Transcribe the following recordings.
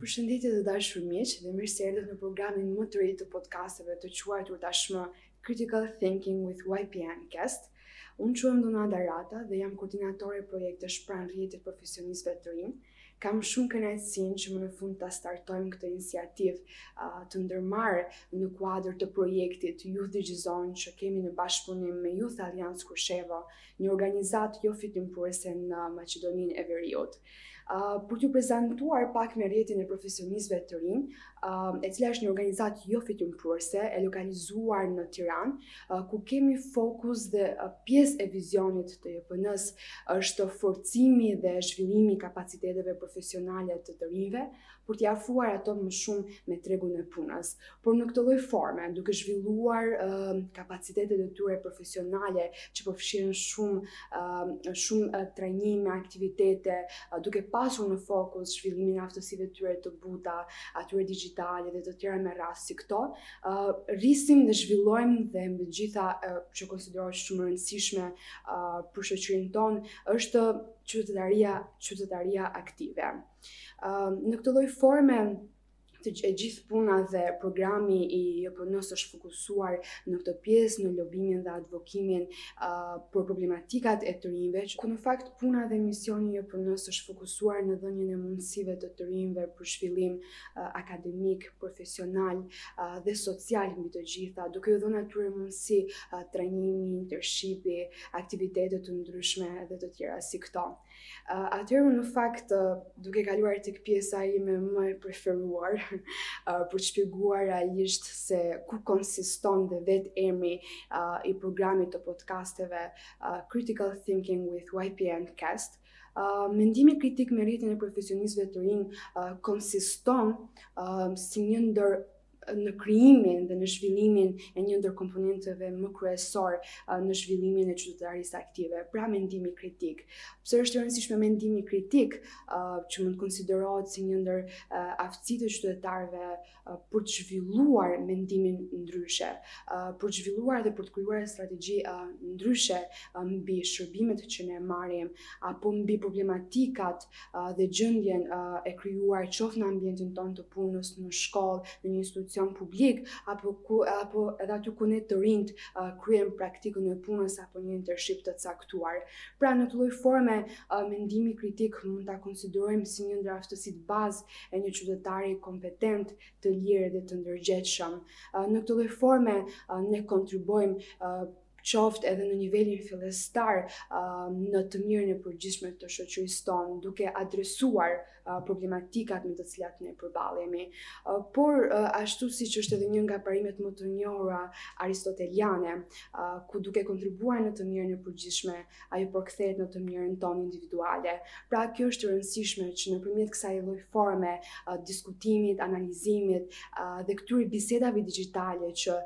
Përshëndetje të dashur miq dhe mirë se erdhët në programin më të ri të podcasteve të quajtur tashmë Critical Thinking with YPN Cast. Unë quhem Donada Rata dhe jam koordinatore projektesh pranë rrjetit të profesionistëve të rinj. Kam shumë kënaqësinë që më në fund ta startojmë këtë iniciativë uh, të ndërmarrë në kuadër të projektit Youth Digizon që kemi në bashkëpunim me Youth Alliance Krushevo një organizatë jofitimprurëse në Maqedoninë e Veriut. Për t'ju prezantuar pak me rrjetin e profesionistëve të rinj, e cila është një organizatë jofitimprurëse e lokalizuar në Tiranë, ku kemi fokus dhe pjesë e vizionit të YPN-së është forcimi dhe zhvillimi i kapaciteteve profesionale të të rinjve, për t'i afruar ato më shumë me tregun e punës. Por në këtë lloj forme, duke zhvilluar uh, kapacitetet e tyre profesionale që përfshihen shumë uh, shumë uh, trajnime, aktivitete, uh, duke pasur në fokus zhvillimin e aftësive të tyre të buta, atyre digjitale dhe të tjera me radhë si këto, uh, rrisim dhe zhvillojmë dhe mbi të gjitha uh, që konsiderohet shumë e rëndësishme uh, për shoqërinë tonë është qytetaria qytetaria aktive. Në këtë lloj forme e gjithë puna dhe programi i YPN-së është fokusuar në këtë pjesë, në lobimin dhe advokimin uh, për problematikat e të rinjve, që ku në fakt puna dhe misioni i YPN-së është fokusuar në dhënien e mundësive të të rinjve për zhvillim uh, akademik, profesional uh, dhe social mbi të gjitha, duke u dhënë atyre mundësi uh, trajnimi, internshipi, aktivitete të ndryshme dhe të tjera si këto. Atëherë në fakt duke kaluar tek pjesa ime më e preferuar për të shpjeguar realisht se ku konsiston dhe vetë emri i programit të podcasteve Critical Thinking with YPN Cast, mendimi kritik me rrjetin e profesionistëve të rinj, konsiston si një ndër në krijimin dhe në zhvillimin e një ndër komponentëve më kryesorë në zhvillimin e qytetarisë aktive, pra mendimi kritik. Pse është e rëndësishme mendimi kritik, që mund të konsiderohet si një ndër aftësitë e qytetarëve për të zhvilluar mendimin ndryshe, për të zhvilluar dhe për të krijuar strategji ndryshe mbi shërbimet që ne marrim apo mbi problematikat dhe gjendjen e krijuar qoftë në ambientin tonë të punës, në shkollë, në një institucion publik, apo, ku, apo edhe aty ku ne të rinjtë uh, kryejmë praktikën e punës apo një internship të caktuar. Pra në këtë lloj forme uh, mendimin kritik mund ta konsiderojmë si një ndër aftësitë bazë të një qytetari kompetent, të lirë dhe të ndërgjegjshëm. Uh, në këtë lloj forme uh, ne kontribuojmë uh, qoftë edhe në nivelin fillestar në të mirën e përgjithshme të shoqërisë tonë, duke adresuar problematikat me të cilat ne përballemi. Por ashtu siç është edhe një nga parimet më të njohura aristoteliane, ku duke kontribuar në të mirën e përgjithshme, ajo përkthehet në të mirën tonë individuale. Pra kjo është e rëndësishme që nëpërmjet kësaj lloj forme diskutimit, analizimit dhe këtyre bisedave digjitale që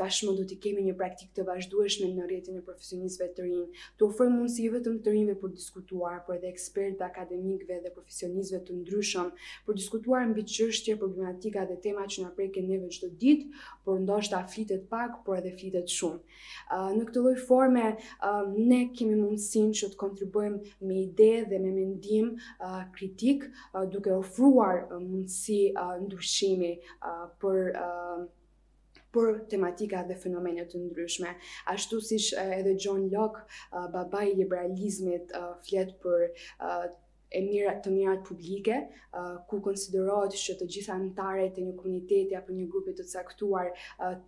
tashmë do t'i kemi një praktikë të vazhdueshme në rrjetin e profesionistëve të rinj, të ofrojmë mundësi jo vetëm të rinjve për të diskutuar, por edhe ekspertëve, akademikëve dhe profesionistëve të ndryshëm për diskutuar mbi çështje, problematika dhe tema që na prekin neve çdo ditë, por ndoshta flitet pak, por edhe flitet shumë. Në këtë lloj forme ne kemi mundësinë që të kontribuojmë me ide dhe me mendim kritik duke ofruar mundësi ndryshimi për për tematika dhe fenomene të ndryshme. Ashtu siç edhe John Locke, babai i liberalizmit, flet për e mirat të mirat publike, ku konsiderohet që të gjithë anëtarët e një komuniteti apo një grupi të caktuar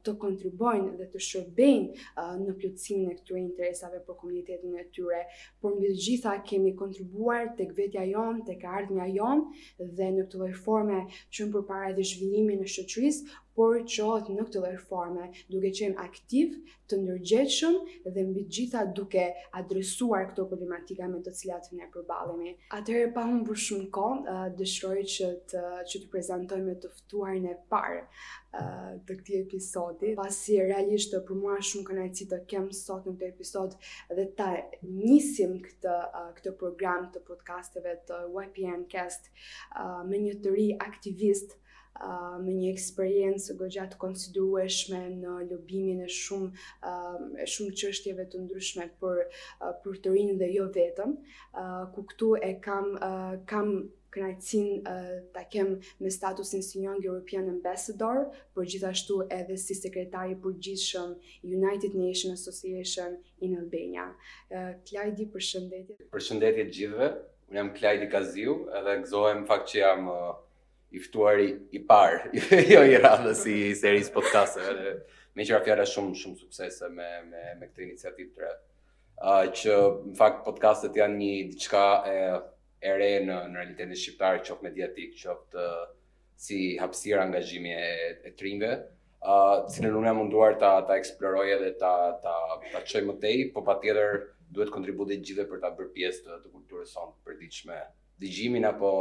të kontribuojnë dhe të shërbejnë në plotësimin e këtyre interesave për komunitetin e tyre. Por mbi të gjitha kemi kontribuar tek vetja jonë, tek e ardhmja jonë dhe në këtë lloj forme çojmë përpara dhe zhvillimin e shoqërisë, por qoftë në këtë lloj forme, duke qenë aktiv të ndërgjegjshëm dhe mbi të gjitha duke adresuar këto problematika me të cilat ne përballemi. Atëherë pa humbur shumë kohë, dëshiroj që të që të prezantojmë të ftuarin e parë të këtij episodi, pasi realisht për mua është shumë kënaqësi të kem sot në këtë episod dhe ta nisim këtë këtë program të podcasteve të YPN Cast me një të ri aktivist me një eksperiencë goxha të konsiderueshme në lobimin e shumë e shumë çështjeve të ndryshme për për të rinjtë dhe jo vetëm, ku këtu e kam kam kënaqësinë ta kem me statusin si Young European Ambassador, por gjithashtu edhe si sekretari i përgjithshëm United Nations Association in Albania. Klajdi, përshëndetje. Përshëndetje të gjithëve. Unë jam Klajdi Kaziu edhe gëzohem në fakt që jam uh, i ftuari i parë, jo i radhës i serisë podcasteve, meqë ra fjala shumë shumë suksese me me me këtë iniciativë të re. Uh, që në fakt podcastet janë një diçka e e re në në realitetin shqiptar, qoftë mediatik, qoftë uh, si hapësirë angazhimi e të rinjve, të cilën unë jam munduar ta ta eksploroj edhe ta ta ta çoj më tej, po patjetër duhet kontributi i të gjithëve për ta bërë pjesë të, të kulturës sonë të përditshme. Dëgjimin apo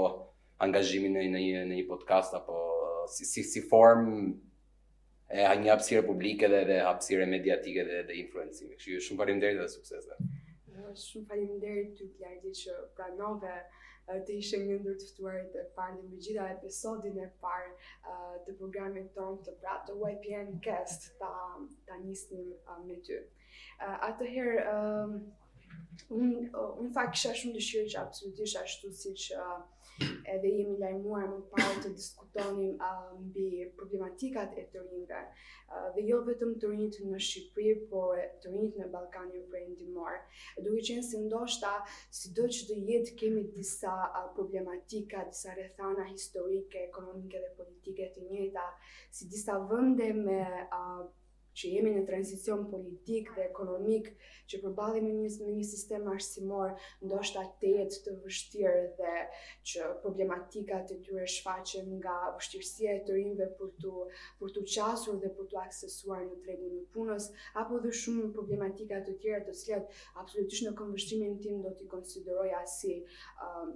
angazhimin në një në një podcast apo si si si formë e një hapësire publike dhe edhe hapësire mediatike dhe edhe influencimi. Kështu që shumë faleminderit dhe suksese. Shumë faleminderit ty Klajdi që pranove të ishe një ndër të ftuarit e parë dhe mbi të gjitha episodin e parë të programit tonë pra të YPN Cast ta ta nisnim me ty. Atëherë Unë do kisha shumë dëshirë që absolutisht ashtu siç edhe jemi lajmuar më parë të diskutonim uh, mbi problematikat e të rinjve uh, dhe jo vetëm të rinjtë në Shqipëri, por të rinjtë në Ballkanin Perëndimor. Duke qenë se ndoshta sido që të jetë kemi disa uh, problematika, disa rrethana historike, ekonomike dhe politike të njëjta si disa vende me uh, që jemi në tranzicion politik dhe ekonomik, që përballemi me një, me një sistem arsimor ndoshta tejet të vështirë dhe që problematikat e tyre shfaqen nga vështirësia e të rinjve për të për t'u qasur dhe për të aksesuar në tregun e punës, apo dhe shumë problematika të tjera të cilat absolutisht në këndvështrimin tim do t'i konsideroja si uh,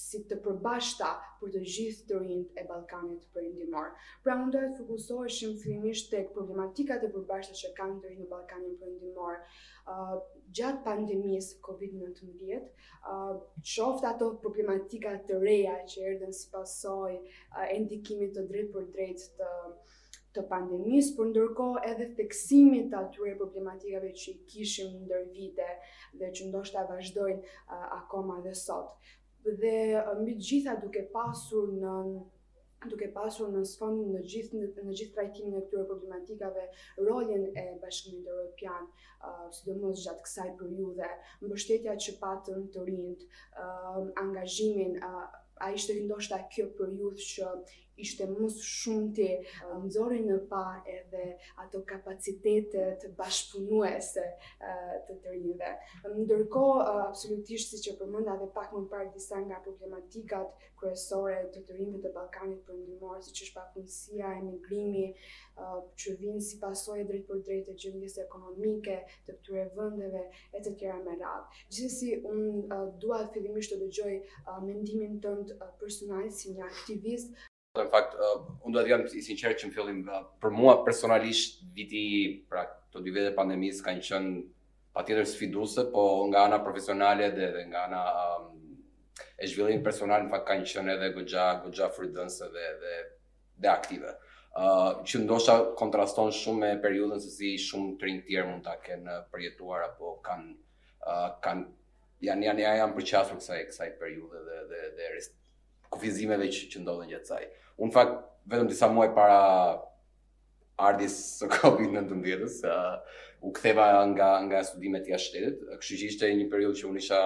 si të përbashkëta për të gjithë të rinjtë e Ballkanit Perëndimor. Pra unë doja të fokusoheshim fillimisht tek problematikat e përbashkëta që kanë të rinjtë në Ballkanin Perëndimor gjatë pandemisë COVID-19, qoftë ato problematika të reja që erdhën si pasojë e ndikimit të drejtpërdrejtë të të pandemisë, por ndërkohë edhe theksimit të atyre problematikave që i kishim ndër vite dhe që ndoshta vazhdojnë akoma dhe sot. Dhe mbi të gjitha duke pasur në duke pasur në sfond në gjithë në gjithë trajtimin e këtyre problematikave rolin e Bashkimit Evropian, uh, sidomos gjatë kësaj periudhe, mbështetja që patën të rinjtë, uh, angazhimin uh, a ishte ndoshta kjo periudhë që ishte më shumë i nxori në pah edhe ato kapacitetet bashkëpunuese të të rinjve. Ndërkohë, absolutisht siç e përmenda edhe pak më parë disa nga problematikat kryesore të të rinjve të Ballkanit Perëndimor, siç është papunësia, emigrimi, që vijnë si pasojë e drejtpërdrejtë e gjendjes ekonomike të këtyre vendeve, e të tjera me radhë. Gjithsesi, unë dua fillimisht të dëgjoj mendimin tënd personal si një aktivist. Në fakt, unë dua të jem i sinqertë që në fillim për mua personalisht viti, pra këto dy vjet e pandemisë kanë qenë patjetër sfiduese, po nga ana profesionale dhe, dhe nga ana um, e zhvillimit personal në fakt kanë qenë edhe goxha goxha frytdhënëse dhe dhe dhe aktive, ë që ndoshta kontraston shumë me periudhën se si shumë të rinj tjerë mund ta kenë përjetuar apo kanë ë kanë janë janë janë, janë përqasur kësaj kësaj periudhe dhe dhe dhe rest, kufizimeve që, që ndodhen gjatë saj. Unë në fakt vetëm disa muaj para ardhjes së COVID-19-s, uh, u ktheva nga nga studimet jashtë shtetit, kështu që ishte një periudhë që unë isha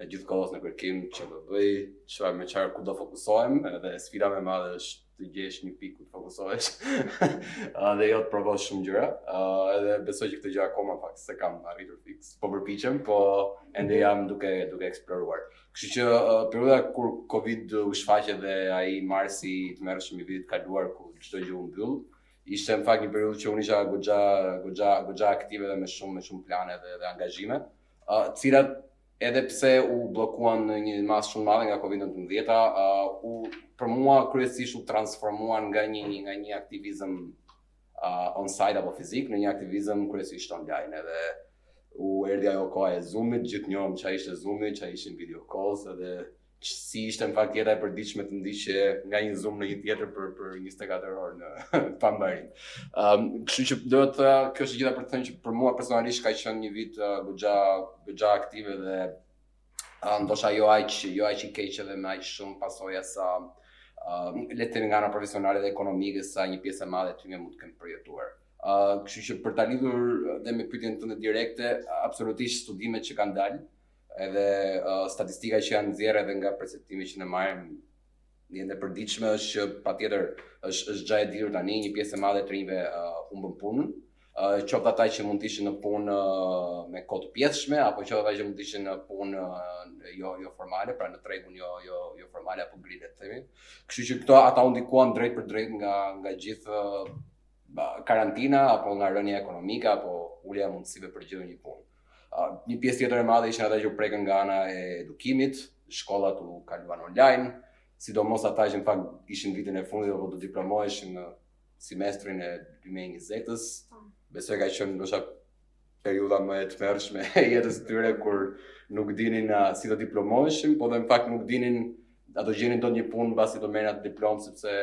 e gjithë kohës në kërkim që do bëj, shohem me çfarë ku do fokusohem, edhe sfida më e madhe është të gjesh një pikë ku të fokusohesh. dhe jo të provosh shumë gjëra. Uh, edhe besoj që këtë gjë akoma pak s'e kam arritur fix. Po përpiqem, po ende mhm. jam duke duke eksploruar. Kështu që uh, periudha kur Covid u shfaq dhe ai marsi i tmerrshëm i vitit të kaluar ku çdo gjë u mbyll, ishte në fakt një periudhë që unë isha goxha goxha goxha aktive dhe me shumë me shumë plane dhe, dhe angazhime. uh, të cilat edhe pse u bllokuan në një masë shumë të madhe nga COVID-19, uh, u për mua kryesisht u transformuan nga një nga një aktivizëm uh, on site apo fizik në një aktivizëm kryesisht online edhe u erdhi ajo koha e Zoom-it, gjithë njohëm ça ishte Zoom-i, ça ishin video calls edhe si ishte në fakt jeta e përditshme të ndiqe nga një zoom në një tjetër për për 24 orë në pambarim. Ëm, um, kështu që do të thoya, kjo është e gjitha për të thënë që për mua personalisht ka qenë një vit uh, goxha goxha aktiv dhe uh, ndoshta jo aq jo aq i keq edhe me aq shumë pasoja sa uh, le të themi nga ana profesionale dhe ekonomike sa një pjesë e madhe e të rinjve mund të kenë përjetuar. Uh, kështu që për ta lidhur dhe me pyetjen tënde direkte, absolutisht studimet që kanë dalë, Edhe uh, statistika që janë nxjerrë edhe nga perceptimi që ne marrim në jetën e përditshme është që patjetër është është gjë e ditur tani një pjesë e madhe e të rinjve uh, humbën punën. Uh, qoftë ata që mund të ishin në punë uh, me kohë të pjesshme apo qoftë ata që mund të ishin në punë uh, jo jo formale, pra në tregun jo jo jo formal apo gri le të themi. Kështu që këto ata u ndikuan drejtpërdrejt nga nga gjithë uh, karantina apo nga rënia ekonomike apo ulja e mundësive për të gjetur një punë. Një pjesë tjetër e madhe ishin ata që u prekën nga ana e edukimit, shkollat u kaluan online, sidomos ata që në fakt ishin vitin e fundit apo do diplomoheshin në semestrin e 2020-s. Po. Besoj ka qenë ndoshta periudha më e tmerrshme e jetës së tyre kur nuk dinin a, si do diplomoheshin, po dhe në fakt nuk dinin a do gjenin dot një punë mbasi do merrin atë diplomë sepse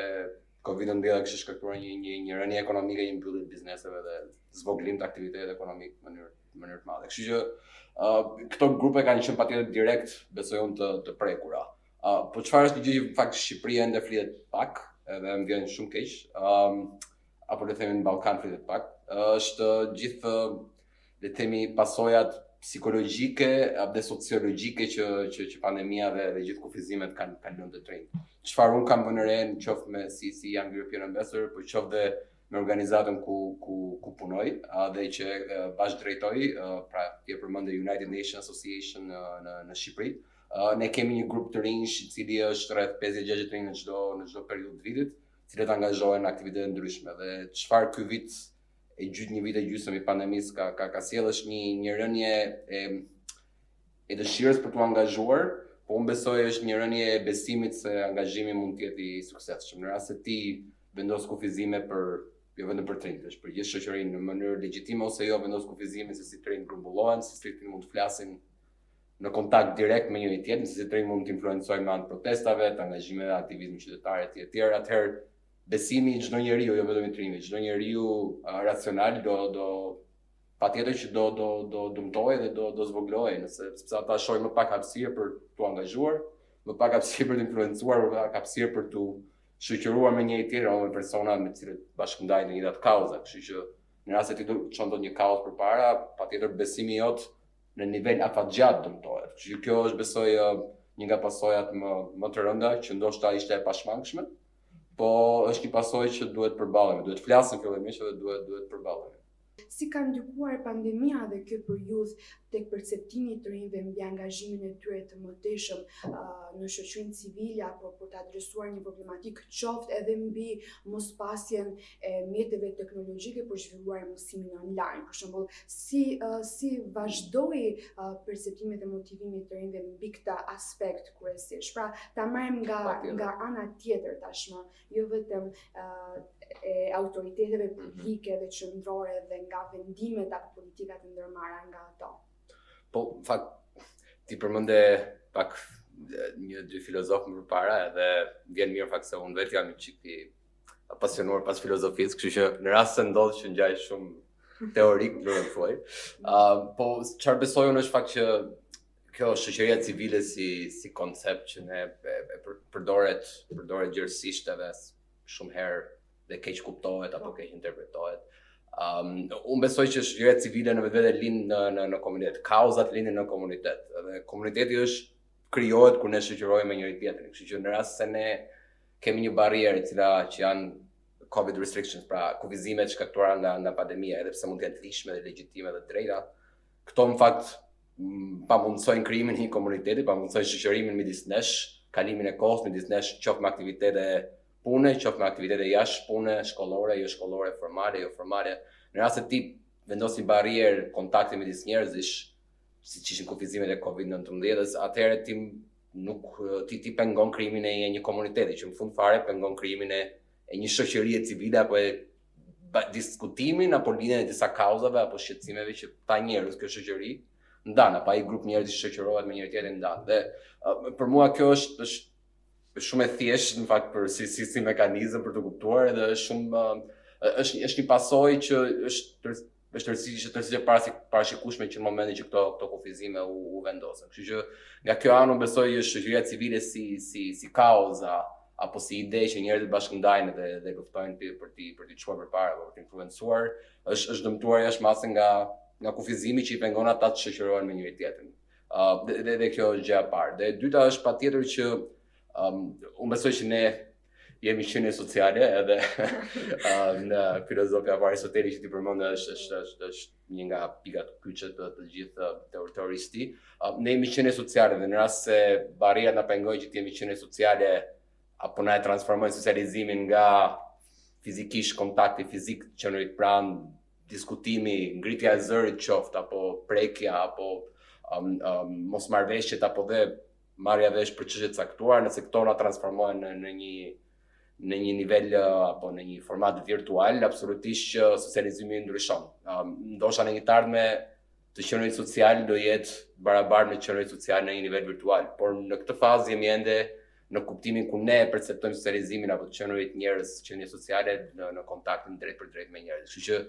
Covid-19 kishte shkaktuar një një një rënie ekonomike, një mbyllje të bizneseve dhe zvogëlim të aktivitetit ekonomik në mënyrë në mënyrë të madhe. Kështu që uh, këto grupe kanë qenë patjetër direkt besoj unë të të prekura. Uh, po çfarë është një gjë që në fakt në Shqipëri ende flitet pak, edhe më vjen shumë keq. Ëm um, apo le të themi në Ballkan flitet pak. Uh, është gjithë le të themi pasojat psikologjike dhe sociologjike që që që pandemia dhe dhe gjithë kufizimet kanë kanë lënë te të rinjtë. Çfarë un kam vënë re qoftë me si si Young European Ambassador, por qoftë dhe me organizatën ku ku ku punoj dhe që bashkëdrejtoj, pra ti e përmendë United Nations Association në në, në Shqipëri. Ne kemi një grup të rinjsh i cili është rreth 50-60 rinj në çdo në çdo periudhë të vitit, të cilët angazhohen në aktivitete të ndryshme dhe çfarë ky vit e gjithë një vit e gjysëm i pandemisë ka ka ka sjellë është një një rënie e e dëshirës për t'u angazhuar, po unë besoj është një rënie e besimit se angazhimi mund të jetë i suksesshëm. Në rast se ti vendos kufizime për jo vetëm për të rinjtë, por për gjithë shoqërinë në mënyrë legjitime ose jo vendos kufizime se si të rinjtë grumbullohen, se si të rinjtë mund të flasin në kontakt direkt me njëri tjetrin, se si të rinjtë mund të influencojnë me anë të protestave, të angazhimeve, të aktivizmit qytetar etj. Atëherë Besimi i çdo njeriu, jo vetëm i të rinjve, çdo njeriu racional do do patjetër që do do do dëmtohej dhe do do zvogëlohej, nëse sepse ata shohin më pak hapësirë për t'u angazhuar, më pak hapësirë për të influencuar, më pak hapësirë për t'u shoqëruar me njëri tjetrin apo me persona me të cilët bashkëndajnë të njëjtat kauza, kështu që në rast se ti nuk e çon dot një kauzë përpara, patjetër besimi jot në nivel afatgjatë dëmtohet. Kështu që kjo është besoj një nga pasojat më më të rënda që ndoshta ishte e pashmangshme. Po është një pasojë që duhet të përballemi, duhet të flasim fillimisht dhe duhet duhet të përballemi. Si ka ndikuar pandemia dhe kjo periudhë tek perceptimi i të rinjve mbi angazhimin e tyre të mëtejshëm në shoqërinë civile apo për të adresuar një problematikë qoftë edhe mbi mospasjen e mjeteve teknologjike për të zhvilluar mësimin online. Për shembull, si si vazhdoi perceptimi dhe motivimi i të rinjve mbi këtë aspekt kryesisht. Pra, ta marrim nga nga ana tjetër tashmë, jo vetëm ë e autoriteteve mhm. publike mm -hmm. dhe qendrore dhe nga vendimet apo politikat e ndërmarra nga ato. Po, në fakt ti përmende pak një dy filozofë më përpara dhe më vjen mirë në fakt se unë vetë jam një çik i apasionuar pas filozofisë, kështu që në rast se ndodh që ngjaj shumë teorik më thuaj. Ë, uh, po çfarë besoj unë është fakti që kjo shoqëria civile si si koncept që ne e, e përdoret përdoret gjerësisht edhe shumë herë dhe keqkuptohet apo keqinterpretohet. Um, unë besoj që shoqëria civile në vetvete lind në në në komunitet. Kauzat lindin në komunitet. Dhe komuniteti është krijohet kur ne shoqërohemi me njëri tjetrin. Kështu që në rast se ne kemi një barrierë e cila që janë COVID restrictions, pra kufizimet e shkaktuara nga nga pandemia, edhe pse mund të jenë të ligjshme dhe legjitime dhe të drejta, Këto në fakt pamundësojnë krijimin e një komuniteti, pamundësojnë shoqërimin midis nesh, kalimin e kohës midis nesh, qoftë me aktivitete pune, qoftë me aktivitete jashtë pune, shkollore, jo shkollore, formale, jo formale. Në rast se ti vendos një barrierë kontakti midis njerëzish, siç ishin kufizimet e COVID-19, atëherë ti nuk ti ti pengon krijimin e një komuniteti, që në fund fare pengon krijimin e e një shoqërie civile apo e diskutimin apo lidhjen e disa kauzave apo shqetësimeve që këta njerëz kjo shoqëri ndan apo ai grup njerëzish që shoqërohet me njëri-tjetrin ndan. Dhe uh, për mua kjo është është shumë e thjeshtë në fakt për si si si mekanizëm për t'u kuptuar edhe është shumë uh, është është një pasojë që është vështirësi ishte tërësisht e parasik, parashikueshme që në momentin që këto këto kufizime u, u vendosën. Kështu që nga kjo anë besoj që shoqëria civile si si si kauza apo si ide që njerëzit bashkëndajnë dhe dhe luftojnë t'i për t'i për t'i çuar përpara apo për të influencuar, është është dëmtuar jashtë mase nga nga kufizimi që i pengon ata të shoqërohen me njëri-tjetrin. Uh, dhe, dhe, dhe kjo është gjëja e parë. Gjëja e dytë është patjetër që um, unë besoj që ne Jemi qenie sociale edhe në filozofi Aristoteli që ti përmende është, është, është, është një nga pikat kyçe të të gjithë teorisë së tij. Ne jemi qenie sociale dhe në rast se barrierat na pengojnë që të jemi qenie sociale apo na e transformojnë socializimin nga fizikisht kontakti fizik qenurit pranë diskutimi, ngritja e zërit qoftë, apo prekja, apo um, um, mosmarrëveshjet, apo dhe marrja vesh për çështje të caktuara, nëse këto na transformohen në, në një në një nivel apo në një format virtual, absolutisht që socializimi ndryshon. Ndoshta në një të ardhme të qenërit social do jetë barabartë me qenërit social në një nivel virtual, por në këtë fazë jemi ende në kuptimin ku ne perceptojmë socializimin apo të qenërit njerëz, qenie sociale në në kontaktin drejtpërdrejt me njerëz. Kështu që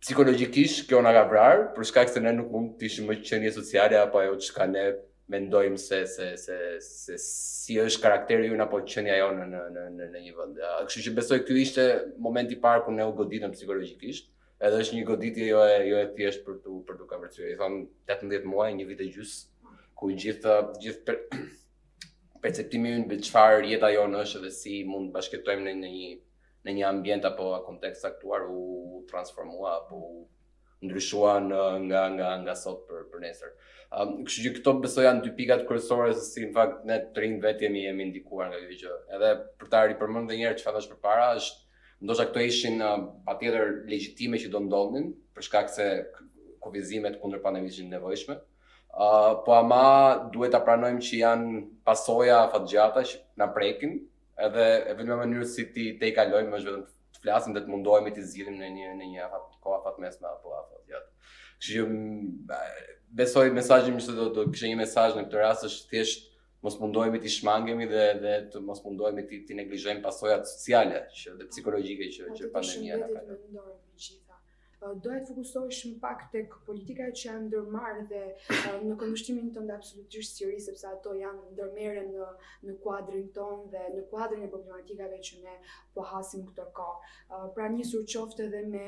Psikologjikisht kjo na ka vrarë, për shkak se ne nuk mund të ishim më qenie sociale apo ajo çka ne mendojmë se se se se si është karakteri ynë apo qenia jonë në në në në një vend. Kështu që besoj ky ishte momenti i parë kur ne u goditëm psikologjikisht. Edhe është një goditje jo e jo e thjeshtë për t'u për t'u kapërcyer. I thonë 18 muaj, një vit e gjysmë ku gjithë gjithë per, perceptimi ynë për çfarë jeta jonë është dhe si mund të bashkëjetojmë në një në një ambient apo a kontekst të caktuar u transformua apo u ndryshua në nga nga nga sot për për nesër. Um, kështu që këto besoj janë dy pikat kryesore se si në fakt ne të rinjtë vetë jemi jemi ndikuar nga kjo gjë. Edhe për ta ripërmend edhe një herë çfarë thashë përpara është ndoshta këto ishin uh, patjetër legjitime që do ndodhnin për shkak se kufizimet kundër pandemisë janë të nevojshme. Uh, po ama duhet ta pranojmë që janë pasoja afatgjata që na prekin Edhe e vetmja mënyrë si t'i tejkalojmë është vetëm të flasim dhe të mundohemi t'i zgjidhim në një në një afat ko afat mes me apo apo ja. Kështu që besoj mesazhi më se do të kishte një mesazh në këtë rast është thjesht mos mundohemi t'i shmangemi dhe dhe të mos mundohemi të t'i neglizhojmë pasojat sociale që dhe psikologjike që që pandemia na ka. Doja të fokusoheshim pak tek politikat që janë ndërmarrë dhe në këndvështrimin tënd absolutisht si i ri, sepse ato janë ndërmerren në në kuadrin tonë dhe në kuadrin e problematikave që ne po hasim këtë kohë. Pra nisur qoftë edhe me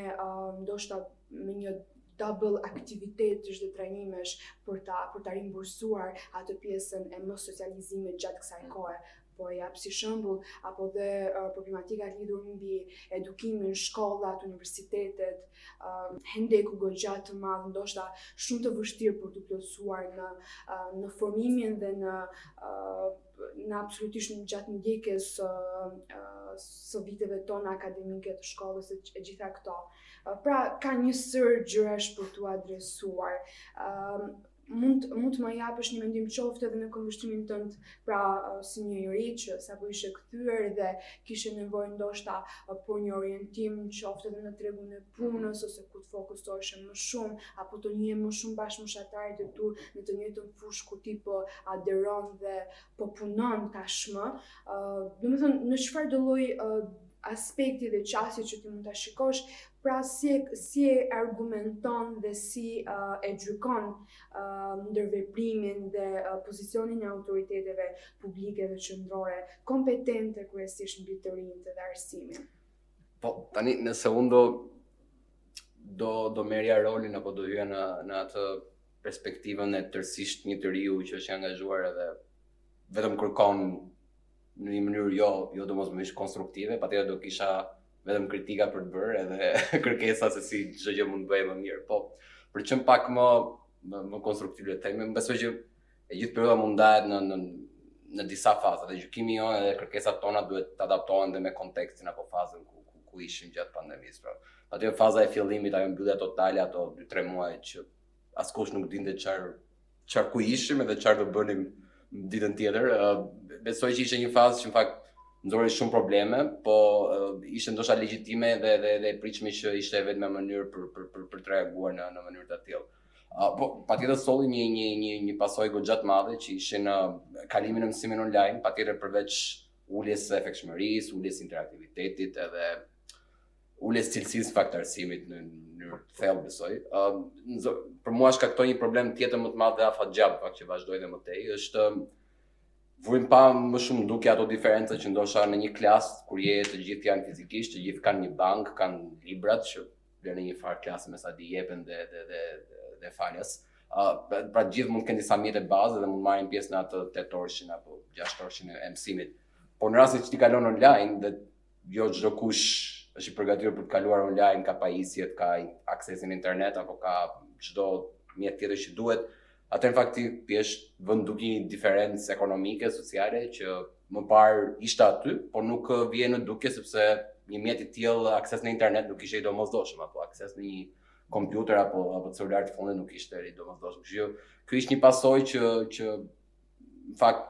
ndoshta me një double aktivitetesh dhe trajnimesh për ta për ta rimbursuar atë pjesën e mos socializimit gjatë kësaj kohe. po e jap si shembull, apo dhe problematikat lidhur mbi edukimin, shkollat, universitetet, hendeku goxha të madh, ndoshta shumë të vështirë për t'u plotësuar në në formimin dhe në në absolutisht në gjatë ndjekjes së së viteve tona akademike të shkollës e gjitha këto. Pra ka një sërë gjërash për t'u adresuar. mund mund të më japësh një mendim qoftë edhe në këndvështrimin tënd pra si një i ri që sapo ishe kthyer dhe kishe nevojë ndoshta për një orientim qoftë edhe në tregun e punës ose ku të fokusoheshe më shumë apo të njihje më shumë bashkëmoshatarët e tu në të njëjtën fushë ku ti po aderon dhe po punon tashmë uh, domethënë në çfarëdolloj uh, aspekti dhe qasje që ti mund ta shikosh Pra si e argumenton dhe si e gjykon ndërveprimin dhe pozicionin e autoriteteve publike dhe qendrore kompetente kryesisht mbi të rinjtë dhe arsimin? Po, tani nëse unë do do do merrja rolin apo do hyja në në atë perspektivën e tërësisht një të riu që është i angazhuar edhe vetëm kërkon në një mënyrë jo jo domosdoshmërisht konstruktive, patjetër do kisha vetëm kritika për të bërë edhe kërkesa se si çdo gjë mund të bëhej më mirë. Po, për të qenë pak më më, më konstruktiv le të themi, besoj që e gjithë periudha mund ndahet në në në disa faza dhe gjykimi jonë edhe kërkesat tona duhet të adaptohen dhe me kontekstin apo fazën ku ku, ku ishim gjatë pandemisë. Pra, aty faza e fillimit ajo mbyllja totale ato 2-3 muaj që askush nuk dinte çfarë çfarë ku ishim edhe çfarë do bënim ditën tjetër. Besoj që ishte një fazë që në fakt nxori shumë probleme, po ishte ndoshta legjitime dhe dhe dhe e pritshme që ishte e vetmja mënyrë për për për, për të reaguar në në mënyrë të tillë. Uh, po, patjetër solli një, një, një, një pasojë goxha të madhe që ishte në kalimin në mësimin online, patjetër përveç uljes së efektshmërisë, uljes së interaktivitetit edhe uljes cilësisë së, fakt, arsimit në mënyrë të thellë besoj. Ëm um, për mua shkakton një problem tjetër më të madh dhe afatgjat pak që vazhdoi dhe më tej, është um, vuri në pah më shumë dukje ato diferenca që ndoshta në një klasë kur je të gjithë janë fizikisht, të gjithë kanë një bankë, kanë librat që dhe në një farë klasë me sa di jepen dhe dhe dhe dhe, dhe falas. Uh, pra të gjithë mund të kenë disa mjete bazë dhe mund të marrin pjesë në atë tetorëshin apo gjashtorëshin e mësimit. Por në rastin që ti kalon online dhe jo çdokush është i përgatitur për të kaluar online, ka pajisjet, ka aksesin në internet apo ka çdo mjet tjetër që duhet. Atë në fakt ti thjesht vë në dukje një diferencë ekonomike, sociale që më parë ishte aty, por nuk vinte në dukje sepse një mjet i tillë akses në internet nuk ishte i domosdoshëm apo akses në një kompjuter apo apo celular të fundit nuk ishte i domosdoshëm. Kështu që ky ishte një pasojë që që në fakt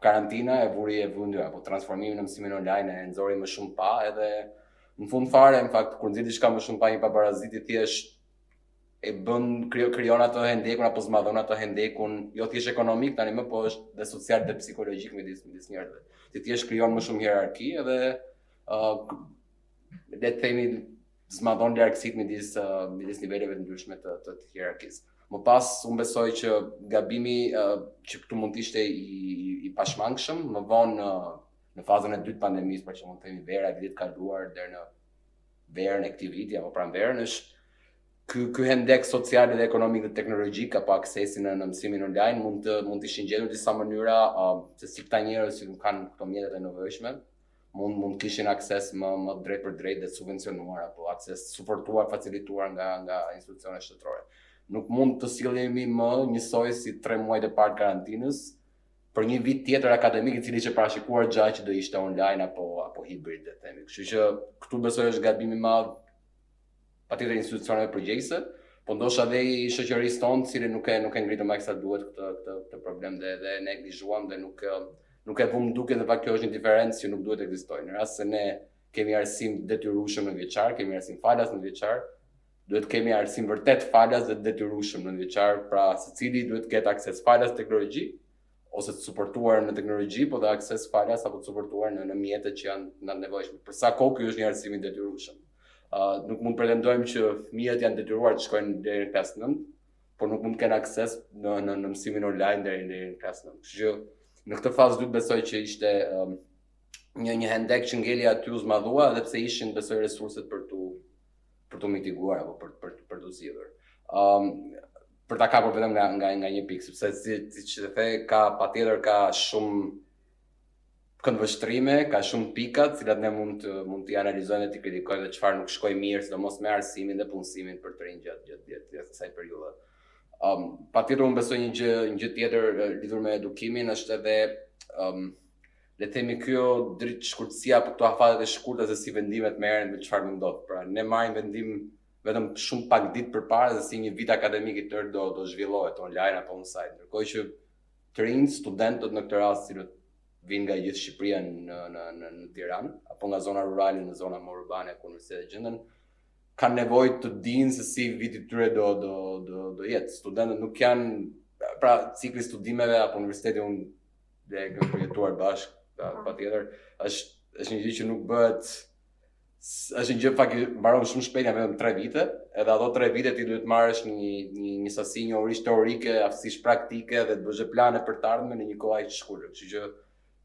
karantina e vuri e vuri në dukje apo transformimi në mësimin online e nxori më shumë në pah edhe në fund fare në fakt kur nxjerr diçka më shumë në pah një pabarazi ti thjesht e bën krijo krijon atë hendekun apo zmadhon atë hendekun jo thjesht ekonomik tani më po është dhe social dhe psikologjik midis midis njerëzve ti thjesht krijon më shumë hierarki edhe uh, le të themi zmadhon largësitë midis midis niveleve të ndryshme të të, të hierarkisë. Më pas unë besoj që gabimi uh, që këtu mund të ishte i, i, i pashmangshëm, më vonë uh, në fazën e dytë të pandemisë, pra që mund të themi vera e vitit të kaluar deri në verën e këtij viti apo pranverën është ky ky hendek social dhe ekonomik dhe teknologjik apo aksesi në mësimin online mund të mund të ishin gjetur disa mënyra uh, se si këta njerëz që nuk kanë këto mjete të nevojshme mund mund të kishin akses më më drejtpërdrejtë dhe subvencionuar apo akses suportuar, facilituar nga nga institucionet shtetërore. Nuk mund të sillemi më njësoj si 3 muajt e parë të karantinës për një vit tjetër akademik i cili qe parashikuar gjatë që do ishte online apo apo hibrid le të themi. Kështu që këtu besoj është gabim i madh patjetër institucioneve përgjegjëse, po ndoshta dhe i shoqërisë tonë, të cilët nuk e nuk e ngritëm aq sa duhet këtë këtë këtë problem dhe dhe e neglizhuam dhe nuk nuk e vumë në dukje dhe në pah kjo është një diferencë që nuk duhet të ekzistojë. Në rast se ne kemi arsim të detyrueshëm nëntëvjeçar, kemi arsim falas nëntëvjeçar, duhet të kemi arsim vërtet falas dhe të detyrueshëm nëntëvjeçar, pra secili duhet të ketë akses falas teknologji, ose të suportuar në teknologji, po dhe akses falas apo të suportuar në në mjetet që janë të nevojshme. Për sa kohë ky është një arsim i detyrueshëm. Ë uh, nuk mund të pretendojmë që fëmijët janë detyruar të shkojnë deri në klasë 9, por nuk mund të kenë akses në në në mësimin online deri në klasë 9. Kështu që në këtë fazë të dytë besoj që ishte um, një një hendek që ngeli aty u zmadhua edhe pse ishin besoj resurset për t'u për t'u mitiguar apo për për për t'u zgjidhur. Ëm um, për ta kapur vetëm nga nga nga një pikë, sepse si siç e the ka patjetër ka shumë këndvështrime, ka shumë pika të cilat ne mund t'i mund t'i analizojmë dhe t'i kritikojmë dhe çfarë nuk shkoi mirë, sidomos me arsimin dhe punësimin për të rinjtë gjatë gjatë gjatë gjatë kësaj periudhe. Um, patjetër unë besoj një gjë, një gjë tjetër lidhur me edukimin është edhe um, Le të themi kjo dritëshkurtësia apo këto afatet e shkurta se si vendimet merren me çfarë do ndodh. Pra ne marrim vendim vetëm shumë pak ditë përpara se si një vit akademik i tërë do do zhvillohet online apo on site. Ndërkohë që të rinjtë, studentët në këtë rast të cilët vijnë nga gjithë Shqipëria në në në, në Tiranë apo nga zona rurale në zona më urbane ku nëse gjenden kanë nevojë të dinë se si viti i tyre do do do do jetë. Studentët nuk janë pra cikli i studimeve apo universiteti unë dhe e kemi përjetuar bashkë, pa, patjetër, është, është një gjë që nuk bëhet, është një gjë në fakt që mbaron shumë shpejt, janë vetëm 3 vite, edhe ato 3 vite ti duhet të marrësh një, një, një sasi njohurish teorike, aftësish praktike dhe të bësh plane për të ardhmen në një kohë aq të shkurtër, kështu që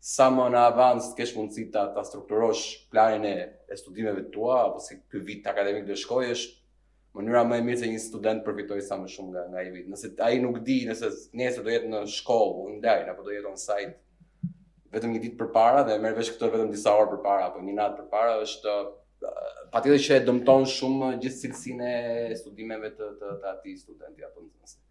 sa më në avans të kesh mundësi ta, ta strukturosh planin e, e studimeve të tua, apo si ky vit akademik do shkojë, është Mënyra më e mirë se si një student përfiton sa më shumë nga nga ai vit. Nëse ai nuk di, nëse nesër do jetë në shkollë, online apo do jetë on site vetëm një ditë përpara dhe merr vesh këtë vetëm disa orë përpara apo një natë përpara është patjetër që e dëmton shumë gjithë cilësinë e studimeve të të, të atij studenti apo nxënësi.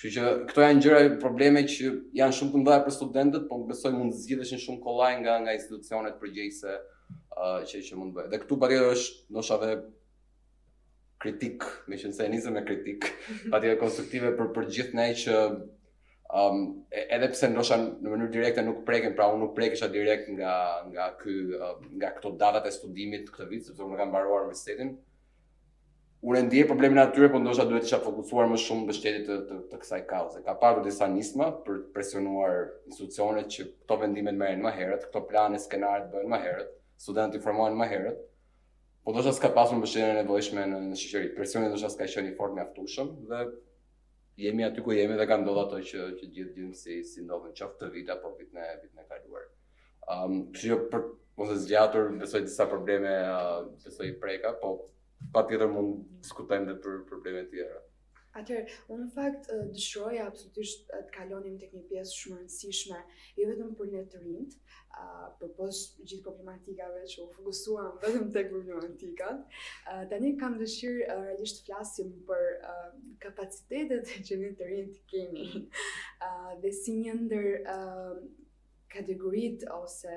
Kështu që këto janë gjëra probleme që janë shumë të mëdha për studentët, por besoj mund të zgjidheshin shumë kollaj nga nga institucionet përgjegjëse uh, që që mund të bëhen. Dhe këtu patjetër është ndoshta edhe kritikë, meqenëse e nisëm me kritikë, patjetër konstruktive për, për gjithë ne që um, edhe pse ndoshta në mënyrë direkte nuk prekem, pra unë nuk prekesha direkt nga, nga, ky, um, nga këto datat e studimit këtë vit, sepse unë kam mbaruar universitetin, unë e ndiej problemin e tyre, po ndoshta duhet të isha fokusuar më shumë në mbështetje të, të, të kësaj kauze. Ka pasur disa nisma për të presionuar institucionet që këto vendime të merren më herët, këto plane, skenarë të bëhen më herët, studentët të informohen më herët, Po ndoshta s'ka pasur mbështetjen e nevojshme në në shoqëri. Presioni ndoshta s'ka qenë i fortë mjaftueshëm dhe jemi aty ku jemi dhe kanë ndodhur ato që që gjithë dimë si si ndodhën qoftë këtë vit apo vitin e vitin e kaluar. Ëm, um, kështu që për mos e zgjatur, besoj disa probleme uh, besoj preka, po patjetër mund të diskutojmë edhe për probleme të tjera. Atëherë, unë në fakt dëshiroja absolutisht të kalonim tek një pjesë shumë e rëndësishme, jo vetëm për ne të rinjtë, përpos gjithë problematikave që u fokusuam vetëm tek problematikat. Uh, tani kam dëshirë uh, realisht të flasim për uh, kapacitetet që ne të rinjtë kemi. Uh, dhe si një ndër uh, Kategoritë ose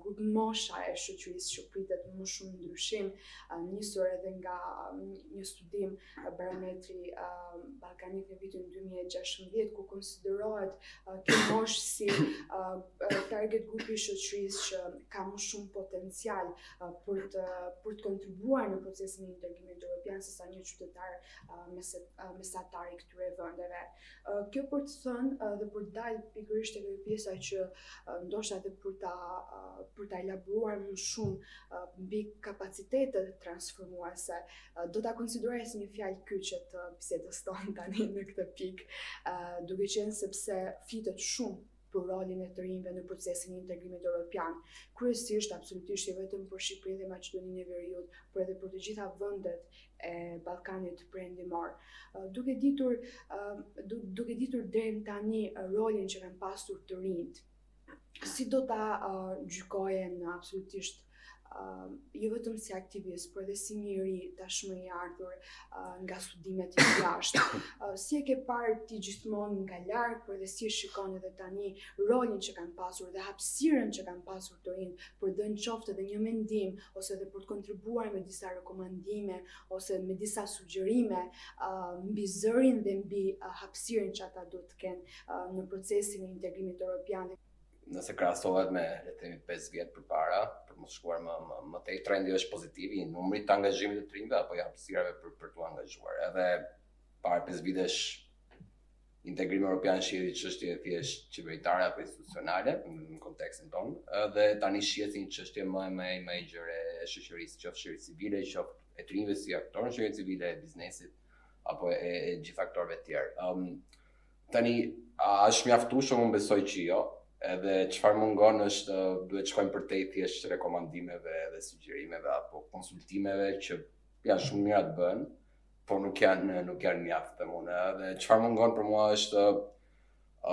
grupmosha e shoqërisë që pritet më shumë ndryshim, nisur edhe nga një studim barometri ballkanik në vitin 2016, ku konsiderohet kjo moshë si target grupi i shoqërisë që ka më shumë potencial për të, për të kontribuar në procesin e integrimit europian, se sa një qytetar mesatar i këtyre vëndeve. Kjo për të thënë dhe për të dalë pikërisht tek ajo pjesa që ndoshta edhe për ta për ta elaboruar më shumë mbi kapacitetet transformuese, do ta konsideroj si një fjalë kyçe të bisedës tonë tani në këtë pikë, duke qenë se pse flitet shumë për rolin e të rinjve në procesin e integrimit europian, kryesisht, absolutisht jo vetëm për Shqipërinë dhe Maqedoninë e Veriut, por edhe për të gjitha vendet e Ballkanit Perëndimor. Duke ditur duke ditur deri tani rolin që kanë pasur të rinjtë, si do ta gjykoje në absolutisht jo vetëm si aktivist, por edhe si njeri tashmë i ardhur nga studimet jashtë. si e ke parë ti gjithmonë nga larg, por edhe si e shikon edhe tani rolin që kanë pasur dhe hapësirën që kanë pasur të rinjtë për dhënë qoftë edhe një mendim ose edhe për të kontribuar me disa rekomandime ose me disa sugjerime mbi zërin dhe mbi hapësirën që ata duhet të kenë në procesin e integrimit europian. nëse krahasohet me le të themi 5 vjet përpara, për mos shkuar më më, më tej trendi është pozitiv i numrit të angazhimit të të rinjve apo i hapësirave për për t'u angazhuar. Edhe para 5 vitesh integrimi europian shihej çështje thjesht qeveritare apo institucionale në kontekstin tonë, edhe tani shihet si një çështje më më më e gjerë e shoqërisë, qoftë shoqërisë civile, qoftë e të rinjve si aktorë në shoqërinë civile, e biznesit apo e, e gjithë aktorëve të tjerë. Ëm um, Tani, a është mjaftueshme? Unë besoj që jo. Edhe çfarë mungon është duhet të shkojmë përtej thjesht rekomandimeve dhe sugjerimeve apo konsultimeve që janë shumë mirë të bëhen, por nuk janë nuk janë mjaft për mua. Edhe çfarë mungon për mua është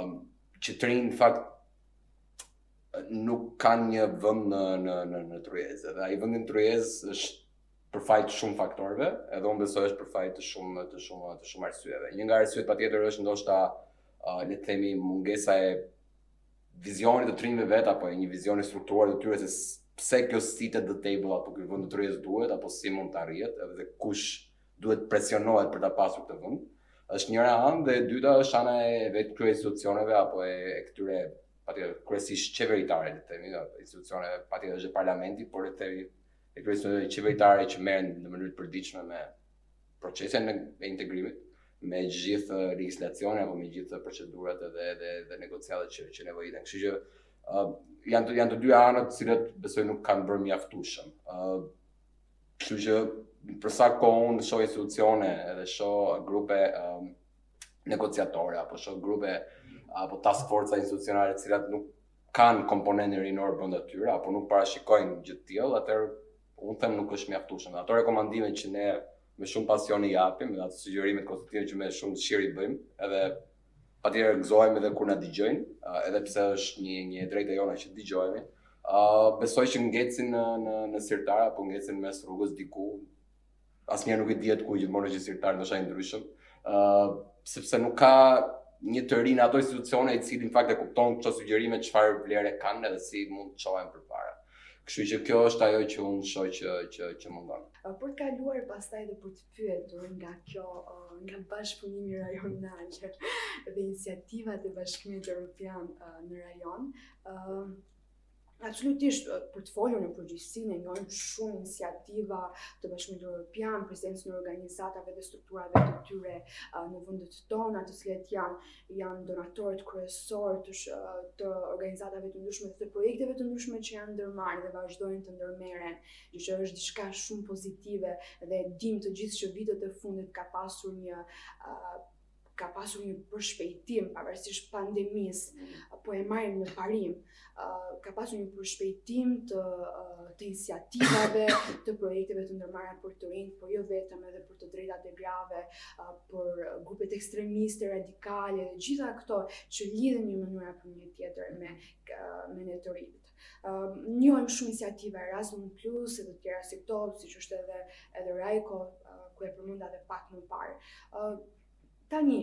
um, që të rinjtë në fakt nuk kanë një vënd në, në, në, në tryezë. Edhe ai vendi në tryezë është për faj të shumë faktorëve, edhe unë besoj është për faj të shumë të shumë të shumë arsyeve. Një nga arsyet patjetër është ndoshta uh, le të themi mungesa e vizionit të të rinjve vetë apo një vizion i strukturuar të tyre se pse kjo seat at the table apo ky vend në tryezë duhet apo si mund të arrihet edhe dhe kush duhet presionohet për ta pasur këtë vend. Është njëra anë dhe e dyta është ana e vetë krye institucioneve apo e, e këtyre patjetër kryesisht qeveritare le të themi, institucione patjetër është parlamenti, por le të themi e kryesisht me qeveritarët që merren në mënyrë të përditshme me procesin e integrimit, me gjithë legjislacionin apo me gjithë procedurat edhe edhe edhe negociatat që që nevojiten. Kështu që uh, janë të, janë të dy anët të cilat besoj nuk kanë bërë mjaftueshëm. ë uh, Kështu që për sa kohë unë shoh institucione edhe shoh grupe um, negociatore apo shoh grupe apo task force institucionale të cilat nuk kanë komponentin rinor brenda tyre apo nuk parashikojnë gjë të tillë, atëherë unë them nuk është mjaftueshëm. Ato rekomandime që ne me shumë pasion i japim, dhe ato sugjerimet konstruktive që me shumë dëshirë i bëjmë, edhe patjetër gëzohemi edhe kur na dëgjojnë, edhe pse është një një e drejtë e jona që të dëgjohemi. Ë uh, besoj që ngecin në në në sirtarë apo ngecin mes rrugës diku asnjëherë nuk dihet ku gjithmonë është zyrtar ndoshta i ndryshëm. ë uh, sepse nuk ka një të ri në ato institucione i cili në fakt e kupton që këto sugjerime çfarë vlere kanë edhe si mund të çohen përpara. Kështu që kjo është ajo që unë shoh që që që mungon. Për të kaluar pastaj dhe për të pyetur nga kjo nga bashkëpunimi rajonal dhe iniciativat e Bashkimit Evropian në rajon, Absolutisht, për të folur në përgjithësi, ne njohim shumë inisiativa të Bashkimit Evropian, prezencën e organizatave dhe strukturave të tyre në vendet tona, të cilat janë janë donatorët kryesorë të, të organizatave të ndryshme dhe të projekteve të ndryshme që janë ndërmarrë dhe vazhdojnë të ndërmerren, gjë që është diçka shumë pozitive dhe dimë të gjithë që vitet e fundit ka pasur një uh, ka pasur një përshpejtim pavarësisht pandemisë, mm. po e marrim në parim, ka pasur një përshpejtim të të iniciativave, të projekteve të ndërmarra për të rinjtë, por jo vetëm edhe për të drejtat e grave, për grupet ekstremiste, radikale, dhe të gjitha këto që lidhen në një mënyrë apo një tjetër me me Njohim shumë iniciativa Erasmus Plus e të tjera si këto, siç është edhe edhe RYCO, ku e përmenda edhe pak më parë. Tani,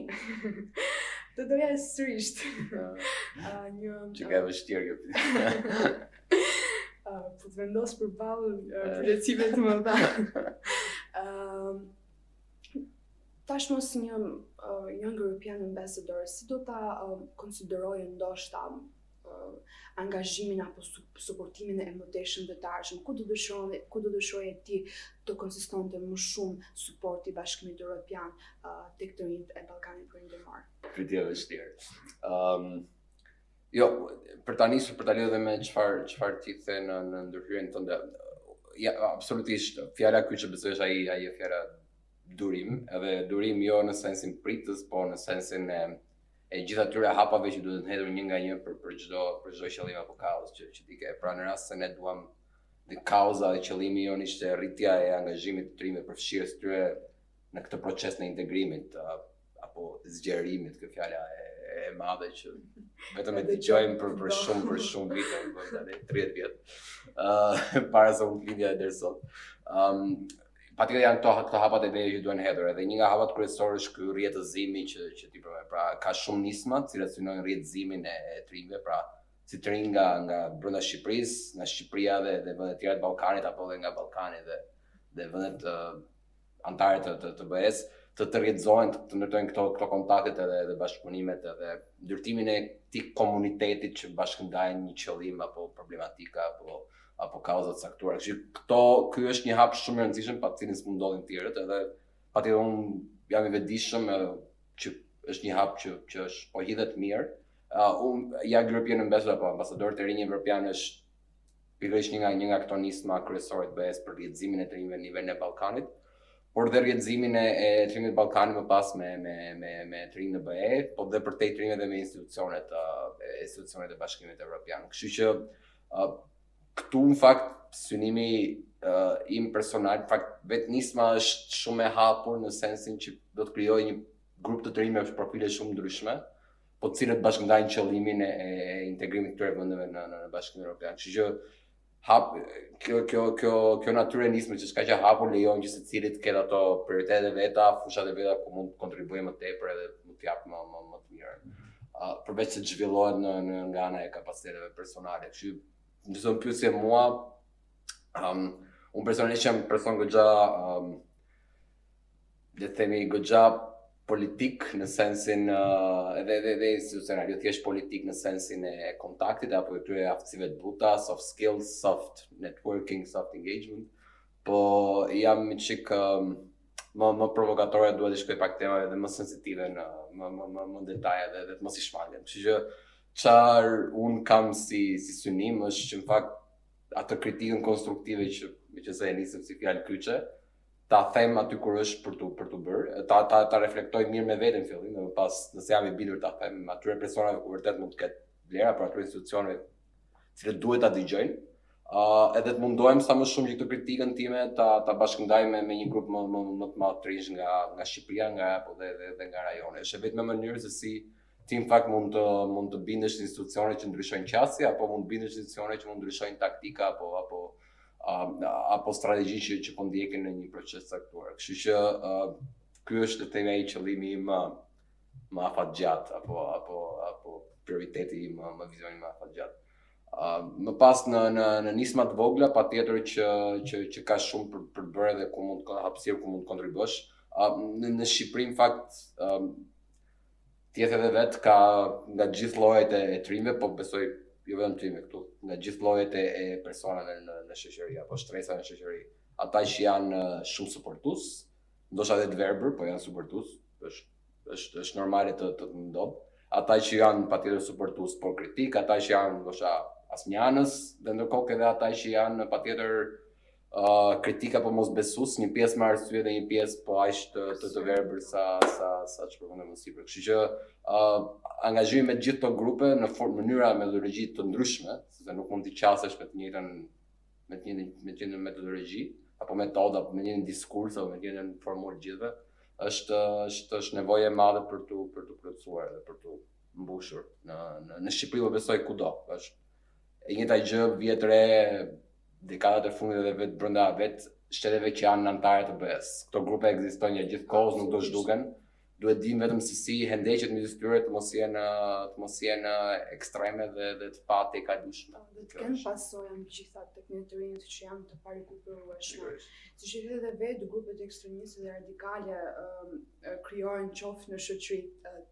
të doja sërish një... Që ka e vështirë kjo pyetje. Po të vendos përballë përgjegjësive të mëdha. Tashmë si një Young European Ambassador, si do ta konsideroje ndoshta angazhimin apo suportimin e mëtejshëm dhe të ardhshëm, ku do dëshiroje, ku do dëshiroje ti të konsistonte më shumë suporti i Bashkimit Europian uh, tek të rinjtë e Ballkanit Perëndimor. Pyetje e vështirë. Um, jo, për ta nisur për ta lidhur me çfarë çfarë ti the në në ndërhyrjen tënde. Ja, absolutisht, fjala kyçe besoj është ai ai e fjala durim, edhe durim jo në sensin pritës, po në sensin e e gjithë atyre hapave që duhen hedhur një nga një për për çdo për çdo qëllim apo kauzë që që ti ke. Pra në rast se ne duam dhe kauza dhe qëllimi ynë ishte rritja e angazhimit të të rinjve, përfshirjes të tyre në këtë proces të integrimit apo zgjerimit, kjo fjala e, e madhe që vetëm e dëgjojmë për për shumë për shumë vite, më bëhen tani 30 vjet. Ëh, para se unë lindja e deri sot. Ëm, um, Patjetër janë këto këto hapat e vegjël që duhen hedhur, edhe një nga hapat kryesorë është ky rrjetëzimi që që ti përmende. Pra ka shumë nisma të cilat synojnë rrjetëzimin e, e të rinjve, pra si të rinj nga nga brenda Shqipërisë, nga Shqipëria dhe dhe vendet tjera të Ballkanit apo edhe nga Ballkani dhe dhe vendet anëtare të të, të BE-s të të rrjetëzohen, të, të ndërtojnë këto këto kontaktet edhe edhe bashkëpunimet edhe ndërtimin e këtij komunitetit që bashkëndajnë një qëllim apo problematika apo apo kauza të caktuara. Kështu që këto, ky është një hap shumë i rëndësishëm pa të cilin s'mund ndodhin të tjerat, edhe patjetër unë jam i vetëdijshëm që është një hap që që është po hidhet mirë. Uh, Young European Ambassador apo ambasadorët e rinj evropianë është pikërisht një nga një nga këto nisma kryesore të BE-së për rrjetëzimin e të rinjve në nivelin e Ballkanit, por dhe rrjetëzimin e të rinjve të Ballkanit më pas me me me me të rinjtë në BE, po dhe prapë të të rinjve dhe me institucionet e institucionet e Bashkimit Evropian. Kështu që Këtu në fakt synimi uh, im personal, në fakt vetë nisma është shumë e hapur në sensin që do të krijojë një grup të të rinjve me profile shumë të ndryshme, po të cilët bashkëndajnë qëllimin e, e integrimit të këtyre vendeve në në, në Bashkimin Evropian. Kështu që hap kjo kjo kjo kjo natyrë nisme kaq e hapur lejon që secili të ketë ato prioritetet e veta, fushat e veta ku mund të kontribuojë më tepër edhe mund të japë më më më të mirën. përveç se të zhvillohet në në nga ana e kapaciteteve personale. Kështu që nëse më pyet mua um, unë personalisht jam person goxha um, le të themi goxha politik në sensin uh, edhe edhe edhe institucional, jo thjesht politik në sensin e kontaktit apo e këtyre aftësive të buta, soft skills, soft networking, soft engagement. Po jam një çik më më provokator, dua t'i shkoj pak temave edhe më sensitive në më më më më detaje dhe të mos i shmangem. Kështu që çar un kam si si synim është që në fakt atë kritikën konstruktive që meqenëse e nisëm si fjalë kyçe, ta them aty kur është për tu për tu bërë, ta ta ta reflektoj mirë me veten fillim, më pas nëse jam i bindur ta them atyre personave ku vërtet mund të ketë vlerë apo atyre institucioneve cilat duhet ta dëgjojnë. Ë uh, edhe të mundohem sa më shumë që këtë kritikën time ta ta bashkëndaj me me një grup më më më të madh të rinjsh nga nga Shqipëria, nga apo dhe dhe, dhe nga rajoni. Është e vetmja mënyrë se si ti në fakt mund të mund të bindësh institucione që të ndryshojnë qasje apo mund të bindësh institucione që mund të ndryshojnë taktika apo apo uh, apo strategji që që po ndjekin në një proces të caktuar. Kështu që uh, ky është, të themi, ai qëllimi im më afatgjatë apo apo apo prioriteti im më, më, vizioni më afatgjatë. Uh, më pas në në në nisma të vogla patjetër që që që ka shumë për për bërë dhe ku mund të hapësirë ku mund të kontribuosh. Uh, në në Shqipëri në fakt um, tjetër edhe vetë ka nga gjithë llojet e, e të rinjve, po besoj jo vetëm të rinjve këtu, nga gjithë llojet e, e personave në në shoqëri apo shtresa në shoqëri. Ata që janë shumë suportues, ndoshta edhe të verbër, po janë suportues, është është është normale të të ndodhë. Ata që janë patjetër suportues por kritikë, ata që janë ndoshta asnjanës, dhe ndërkohë edhe ata që janë patjetër uh, kritikë apo mosbesues, një pjesë me arsye dhe një pjesë po aq të të, të verbër sa sa sa çfarë thamë më sipër. Kështu që uh, angazhimi me gjithë këto grupe në forma mënyra metodologji të ndryshme, sepse nuk mund të qasesh me të njëjtën me të njëjtën me të njëjtën metodologji apo metodë apo me të njëjtin diskurs apo me të njëjtën formulë të gjithëve është është është nevojë e madhe për t'u për t'u plotësuar dhe për t'u mbushur në në në Shqipëri po besoj kudo është e njëjta gjë vihet re dekadat e fundit edhe vetë brenda vetë shteteve që janë anëtare të BE-së. Këto grupe ekzistojnë gjatë gjithë kohës, nuk do zhduken. duhet të dimë vetëm se si hendeqet midis tyre të mos jenë të mos jenë ekstreme dhe dhe të patejkalueshme. Do të kenë pasoja të gjitha të këtyre që janë të parikuperueshme. Siç edhe vetë grupet ekstremiste dhe radikale krijohen qoftë në shoqëri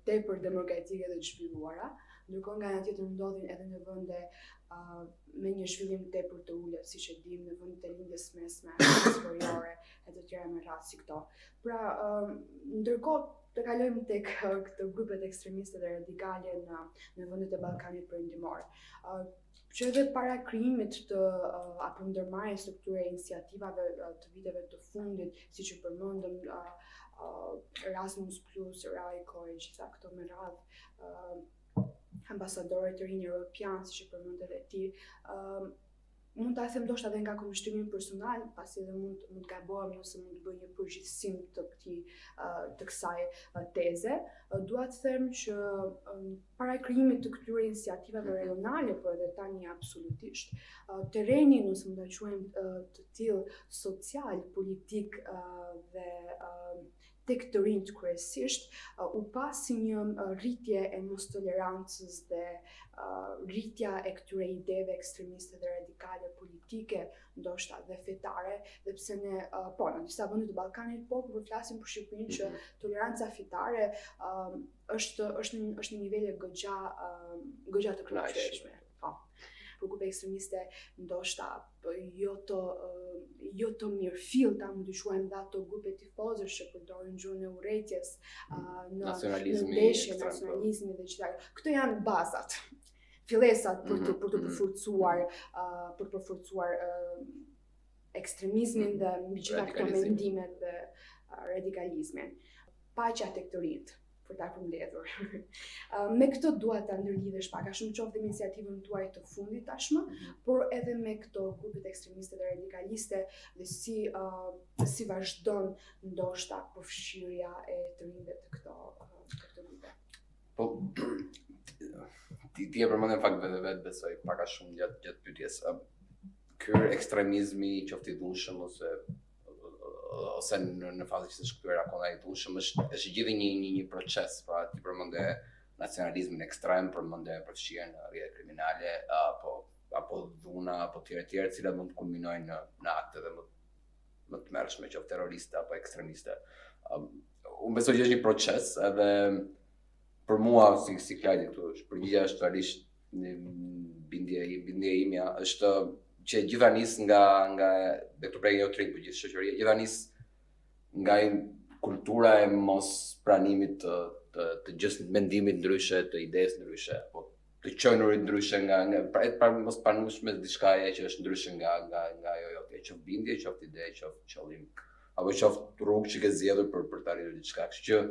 tepër demokratike dhe të zhvilluara, ndërkohë nga ana tjetër ndodhin edhe në vende me një zhvillim tepër të ulët, siç e dimë në vende të Lindjes së Mesme, historiore, e të tjera me radhë si këto. Pra, ndërkohë të kalojmë tek këto grupet ekstremiste dhe radikale në në vendet e Ballkanit Perëndimor. Që edhe para krijimit të apo ndërmarrjes së këtyre iniciativave të viteve të fundit, siç e përmendëm Erasmus Plus, RYCO e gjitha këto me radhë ambasadorët e rinj europianë, siç e përmendët edhe ti, Mund ta them ndoshta dhe nga këndvështrimi im personal, pasi edhe mund të mund të gabohem nëse mund të bëj një përgjithësim të këtij të kësaj teze. Dua të them që para krijimit të këtyre iniciativave mhm. rajonale, por edhe tani absolutisht, terreni, nëse mund ta quajmë të tillë social, politik dhe tek të rinjtë kryesisht, u pa si një rritje e mostolerancës dhe rritja e këtyre ideve ekstremiste dhe radikale politike, ndoshta dhe fetare, dhe pse ne, po, në disa vende të Ballkanit po, por flasim për Shqipërinë që mhm. toleranca fetare është është në nivele goxha goxha të kënaqshme. Po. Grupe ekstremiste ndoshta jo të jo të mirëfillta, mund të quajmë dhe ato grupe tifozësh që përdorin gjuhën e urrejtjes në nacionalizmin, në ndeshje, po. nacionalizmin dhe çfarë. Këto janë bazat. Fillesat për të mhm, për të mhm. përforcuar, për të përforcuar ekstremizmin dhe mbi gjitha këto mendime dhe radikalizmin. Paqja tek të rinjtë. për ta përmbledhur. me këto dua ta ndërlidhesh pak a shumë qoftë me iniciativën tuaj të fundit tashmë, por edhe me këto grupet ekstremiste dhe radikaliste dhe si uh, si vazhdon ndoshta përfshirja e të rinjve te këto te këto grupe. Po ti ti e përmende në fakt vetë vetë besoj pak a shumë gjatë gjatë pyetjes. Ky ekstremizmi qoftë i dhunshëm ose ose në, në fazën që të shndërrohet akoma i dhunshëm, është, është gjithë një, një, një proces, pra ti përmende nacionalizmin ekstrem, përmende përfshirje në rrjete kriminale, apo, apo dhuna, apo të tjera të tjera, të cilat mund të kulminojnë në, në akte dhe më, më të tmerrshme, qoftë terroriste apo ekstremiste. Um, unë besoj që është një proces edhe për mua si si klajti këtu, përgjigja është realisht Një bindje, bindja ime është që e gjitha nis nga nga dhe këtu prej jo të rinjtë por gjithë shoqëria. E gjitha nis nga kultura e mos pranimit të të, të gjithë mendimit ndryshe, të idesë ndryshe, apo të qenurit ndryshe nga nga pra, pra mos pranueshme diçka që është ndryshe nga nga nga ajo jote, qoftë bindje, qoftë ide, qoftë qëllim, apo qoftë rrugë që ke zgjedhur për për të arritur diçka. Kështu që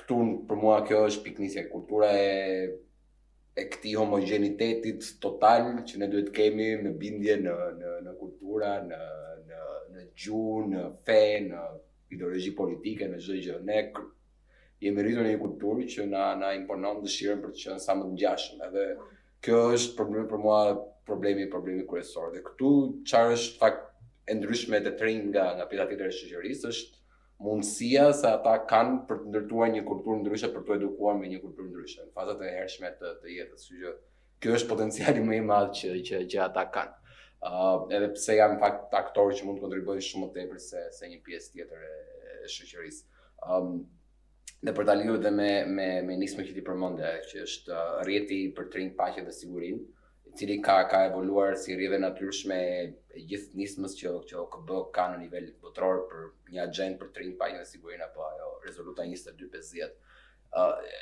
këtu për mua kjo është pikënisja kultura e e këtij homogjenitetit total që ne duhet të kemi në bindje në në në kultura, në në në gjuhë, në fe, në ideologji politike, në çdo gjë. Ne jemi rritur në një kulturë që na na imponon dëshirën për të qenë sa më të ngjashëm. Edhe kjo është problemi për mua, problemi problemi kryesor. Dhe këtu çfarë është në fakt e ndryshme te të rinjtë nga nga pjesa tjetër e shoqërisë është mundësia se ata kanë për të ndërtuar një kulturë ndryshe, për t'u edukuar me një kulturë ndryshe, në fazat e hershme të, të jetës. Kështu që kjo është potenciali më i madh që, që, që ata kanë. Uh, edhe pse janë në fakt aktorë që mund të kontribuojnë shumë më tepër se, se një pjesë tjetër e, e shoqërisë. Um, dhe për ta lidhur dhe me me me nismën që ti përmende, që është uh, rrjeti për të rinjtë, paqen dhe sigurinë, i cili ka ka evoluar si rrjedhë e natyrshme e gjithë nismës që që OKB ka në nivel botëror për një agjendë për të rinjtë, paqen dhe sigurinë apo ajo rezoluta 2250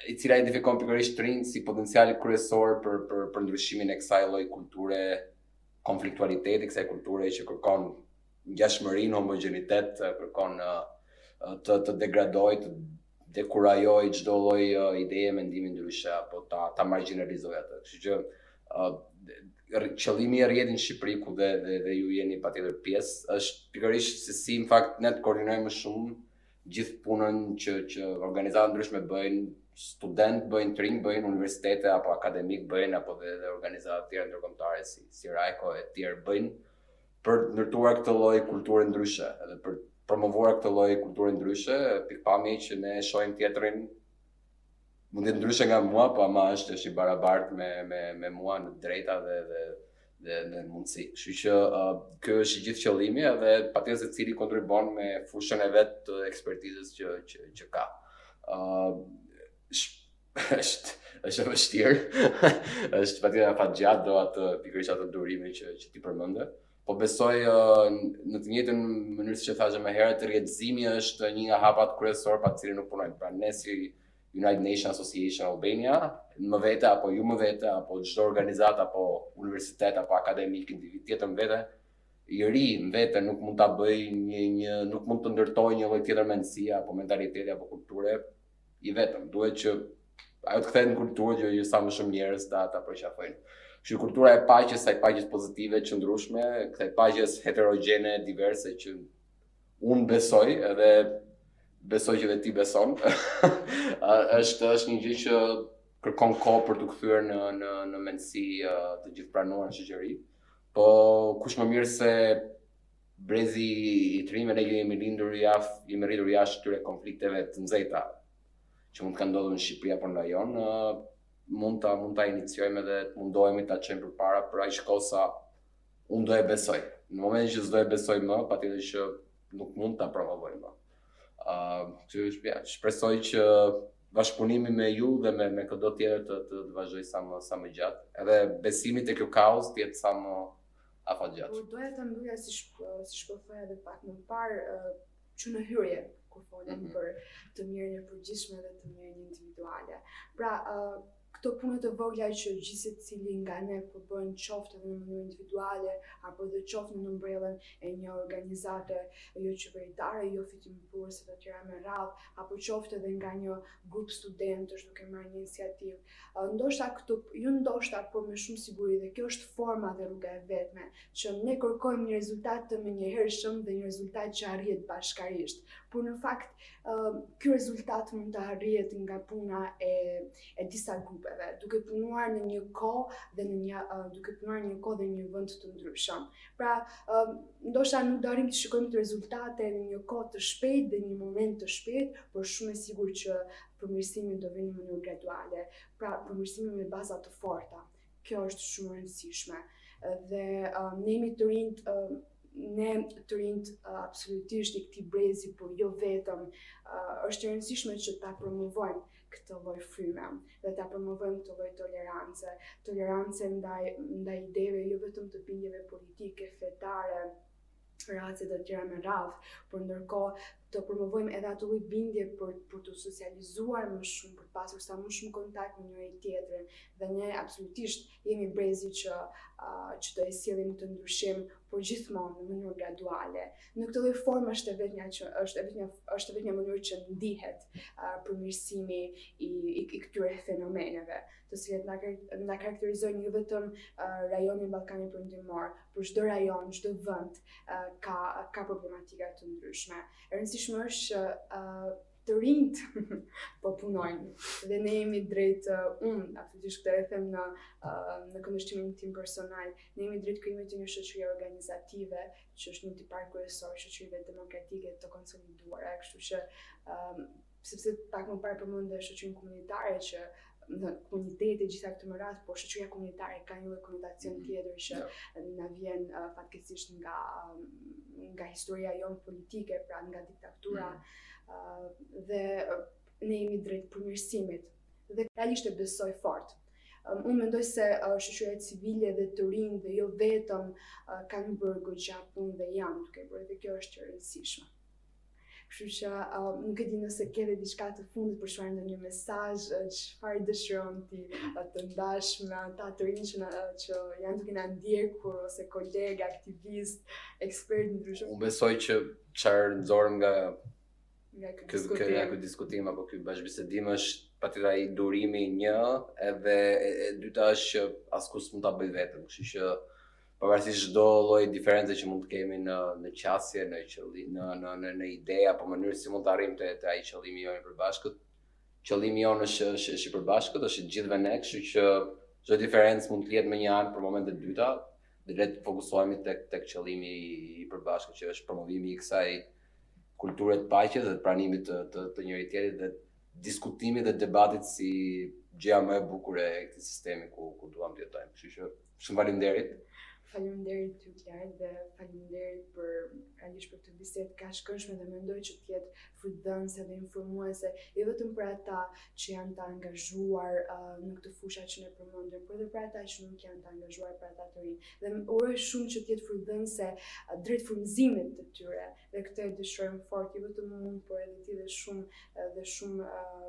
e cila identifikon pikërisht të rinjtë si potencial kryesor për për për ndryshimin e kësaj lloj kulture konfliktualiteti kësaj kulture që kërkon ngjashmërinë homogjenitet kërkon të të degradojë të dekurajojë çdo lloj ideje mendimi ndryshe apo ta ta marginalizojë atë. Kështu që uh, qëllimi i rrjetit në Shqipëri ku dhe, dhe, dhe ju jeni patjetër pjesë është pikërisht se si në fakt ne të koordinojmë më shumë gjithë punën që që organizata të ndryshme bëjnë, studentë bëjnë, të rinj bëjnë, universitete apo akademikë bëjnë apo dhe, dhe organizata të tjera ndërkombëtare si si RYCO e të tjerë bëjnë për të ndërtuar këtë lloj kulture ndryshe, edhe për të promovuar këtë lloj kulture ndryshe, pikëpamje, që ne e shohim tjetrin mund të jetë ndryshe nga mua, po ama është është i barabartë me me me mua në të drejta dhe dhe dhe në mundësi. Kështu që uh, ky është gjithë qëllimi edhe patjetër secili kontribon me fushën e vet të ekspertizës që që që ka. Uh, është është e vështirë. është patjetër afatgjatë, do atë pikërisht atë durimin që që ti përmende. Po besoj uh, në të njëjtën mënyrë siç e thashë më herët, rrjetëzimi është një nga hapat kryesorë pa të cilin nuk punojmë. Pra ne si United Nations Association Albania, më vete apo ju më vete apo çdo organizatë apo universitet apo akademik individ tjetër më vete, i ri më vete nuk mund ta bëjë një një nuk mund të ndërtojë një lloj tjetër mendësie apo mentaliteti apo kulture i vetëm, duhet që ajo të kthehet në kulturë që ju sa më shumë njerëz ta ta përqafojnë. Kështu kultura e paqes, kësaj paqes pozitive, të qëndrueshme, kësaj paqes heterogjene, diverse që unë besoj edhe besoj që dhe ti beson. është është një gjë që kërkon kohë për t'u kthyer në në në mendësi të gjithëpranuar në shoqëri. Po kush më mirë se Brezi i të rinjve ne që jemi lindur jashtë, jemi rritur jashtë këtyre konflikteve të nxehta që mund të kanë ndodhur në Shqipëri apo në rajon, mund ta mund ta iniciojmë edhe të mundohemi ta çojmë përpara për aq kohë sa unë do e besoj. Në momentin që s'do e besoj më, patjetër që nuk mund ta promovoj më. Ë, uh, shpresoj që bashkëpunimi me ju dhe me me këdo tjetër të të, të vazhdojë sa më sa më gjatë. Edhe besimi te kjo kauzë të jetë sa më afatgjatë. Por doja ta mbyllja siç siç po thoja edhe pak më parë që në hyrje kur folëm mhm. për të mirën e përgjithshme dhe të mirën individuale. Pra, këto punë të vogla që gjithsecili nga ne po bën qoftë në mënyrë individuale apo dhe qoftë në umbrellën e një organizate joqeveritare, jofitimprurëse të tjera me radhë, apo qoftë edhe nga një grup studentësh duke marrë një iniciativë, Ndoshta këtu, jo ndoshta, por me shumë siguri dhe kjo është forma dhe rruga e vetme, që ne kërkojmë një rezultat të menjëhershëm dhe një rezultat që arrihet bashkërisht. Por në fakt, ky rezultat mund të arrihet nga puna e, e disa grupeve, duke punuar në një kohë dhe në një, duke punuar në një kohë dhe një vend të ndryshëm. Pra, ndoshta nuk do arrijmë të shikojmë të rezultate në një kohë të shpejtë dhe një moment të shpejtë, por shumë e sigurt që Përmirësimi do vinë në mënyrë graduale, pra përmirësimi me baza të forta. Kjo është shumë e rëndësishme. Dhe ne jemi të rinjtë ne të rinjt absolutisht i këtij brezi, por jo vetëm, është e rëndësishme që ta promovojmë këtë lloj fryme dhe ta promovojmë këtë lloj tolerance, tolerance ndaj ndaj ideve jo vetëm të bindjeve politike, fetare, race dhe të tjera me radhë, por ndërkohë të promovojmë edhe atë lloj bindje për për t'u socializuar më shumë, për të pasur sa më shumë kontakt me njëri tjetrin dhe ne absolutisht jemi brezi që uh, që do të sjellim atë ndryshim por gjithmonë në mënyrë graduale. Në këtë lloj forme është vetëm një që është vetëm një është vetëm një mënyrë që ndihet uh, përmirësimi i, i, i këtyre fenomeneve. të cilat na na karakterizojnë jo vetëm rajonin Ballkani Perëndimor, por çdo rajon, çdo vend ka ka problematika të ndryshme. E rëndësishme është që të rinjt po punojnë dhe ne jemi drejt uh, unë absolutisht këtë e them në uh, në këndvështrimin tim personal ne jemi drejt krijimit të një shoqërie organizative që është një tipar kryesor shoqërive demokratike të konsoliduara kështu që um, sepse pak më parë përmënde shoqërinë komunitare që në komuniteti gjitha këto me radhë, por shoqëria komunitare ka një konotacion mhm. tjetër që jo. na vjen uh, fatkeqësisht nga um, nga historia jonë politike, pra nga diktatura mm. uh, dhe uh, ne jemi drejt përmirësimit dhe realisht e besoj fort. Um, unë mendoj se uh, shoqëria civile dhe të rinj dhe jo vetëm uh, kanë bërë goxha punë dhe janë duke bërë dhe kjo është e rëndësishme. Kështu që nuk e di nëse ke dhe diçka të fundit për t'shtuar ndonjë mesazh, çfarë dëshiron ti të ndash me ata të rinj që, që janë duke na ndjekur ose kolegë, aktivist, ekspert ndryshëm. Unë besoj që çfarë nxorëm nga nga ky diskutim, nga ky diskutim apo ky bashkëbisedim është patjetër ai durimi një, edhe e, e dyta është që askush s'mund ta bëjë vetëm, kështu që pavarësisht çdo lloj diference që mund të kemi në në qasje, në qëllim, në në në në ide apo mënyrë si mund të arrijmë te te ai qëllimi jonë i përbashkët. Qëllimi jonë është është është i përbashkët, është i gjithëve ne, kështu që çdo diferencë mund të jetë mënjanë për momente të dyta, dhe le të fokusohemi tek tek qëllimi i përbashkët që është promovimi i kësaj kulture të paqes dhe të pranimit të të, të njëri tjetrit dhe diskutimit dhe debatit si gjëja më e bukur e këtij sistemi ku ku duam të jetojmë. Kështu që Shumë faleminderit. Faleminderit ty Kiar dhe faleminderit për realisht për këtë bisedë kaq të këndshme dhe mendoj që të jetë frytdhënëse dhe informuese jo vetëm për ata që janë të angazhuar uh, në këto fusha që ne përmendëm, por edhe për ata që nuk janë të angazhuar për ata të rinj. Dhe uroj shumë që të jetë frytdhënëse uh, drejt frymëzimit të tyre dhe këtë e dëshirojmë fort, jo vetëm unë, por edhe ti dhe shumë uh, dhe shumë uh,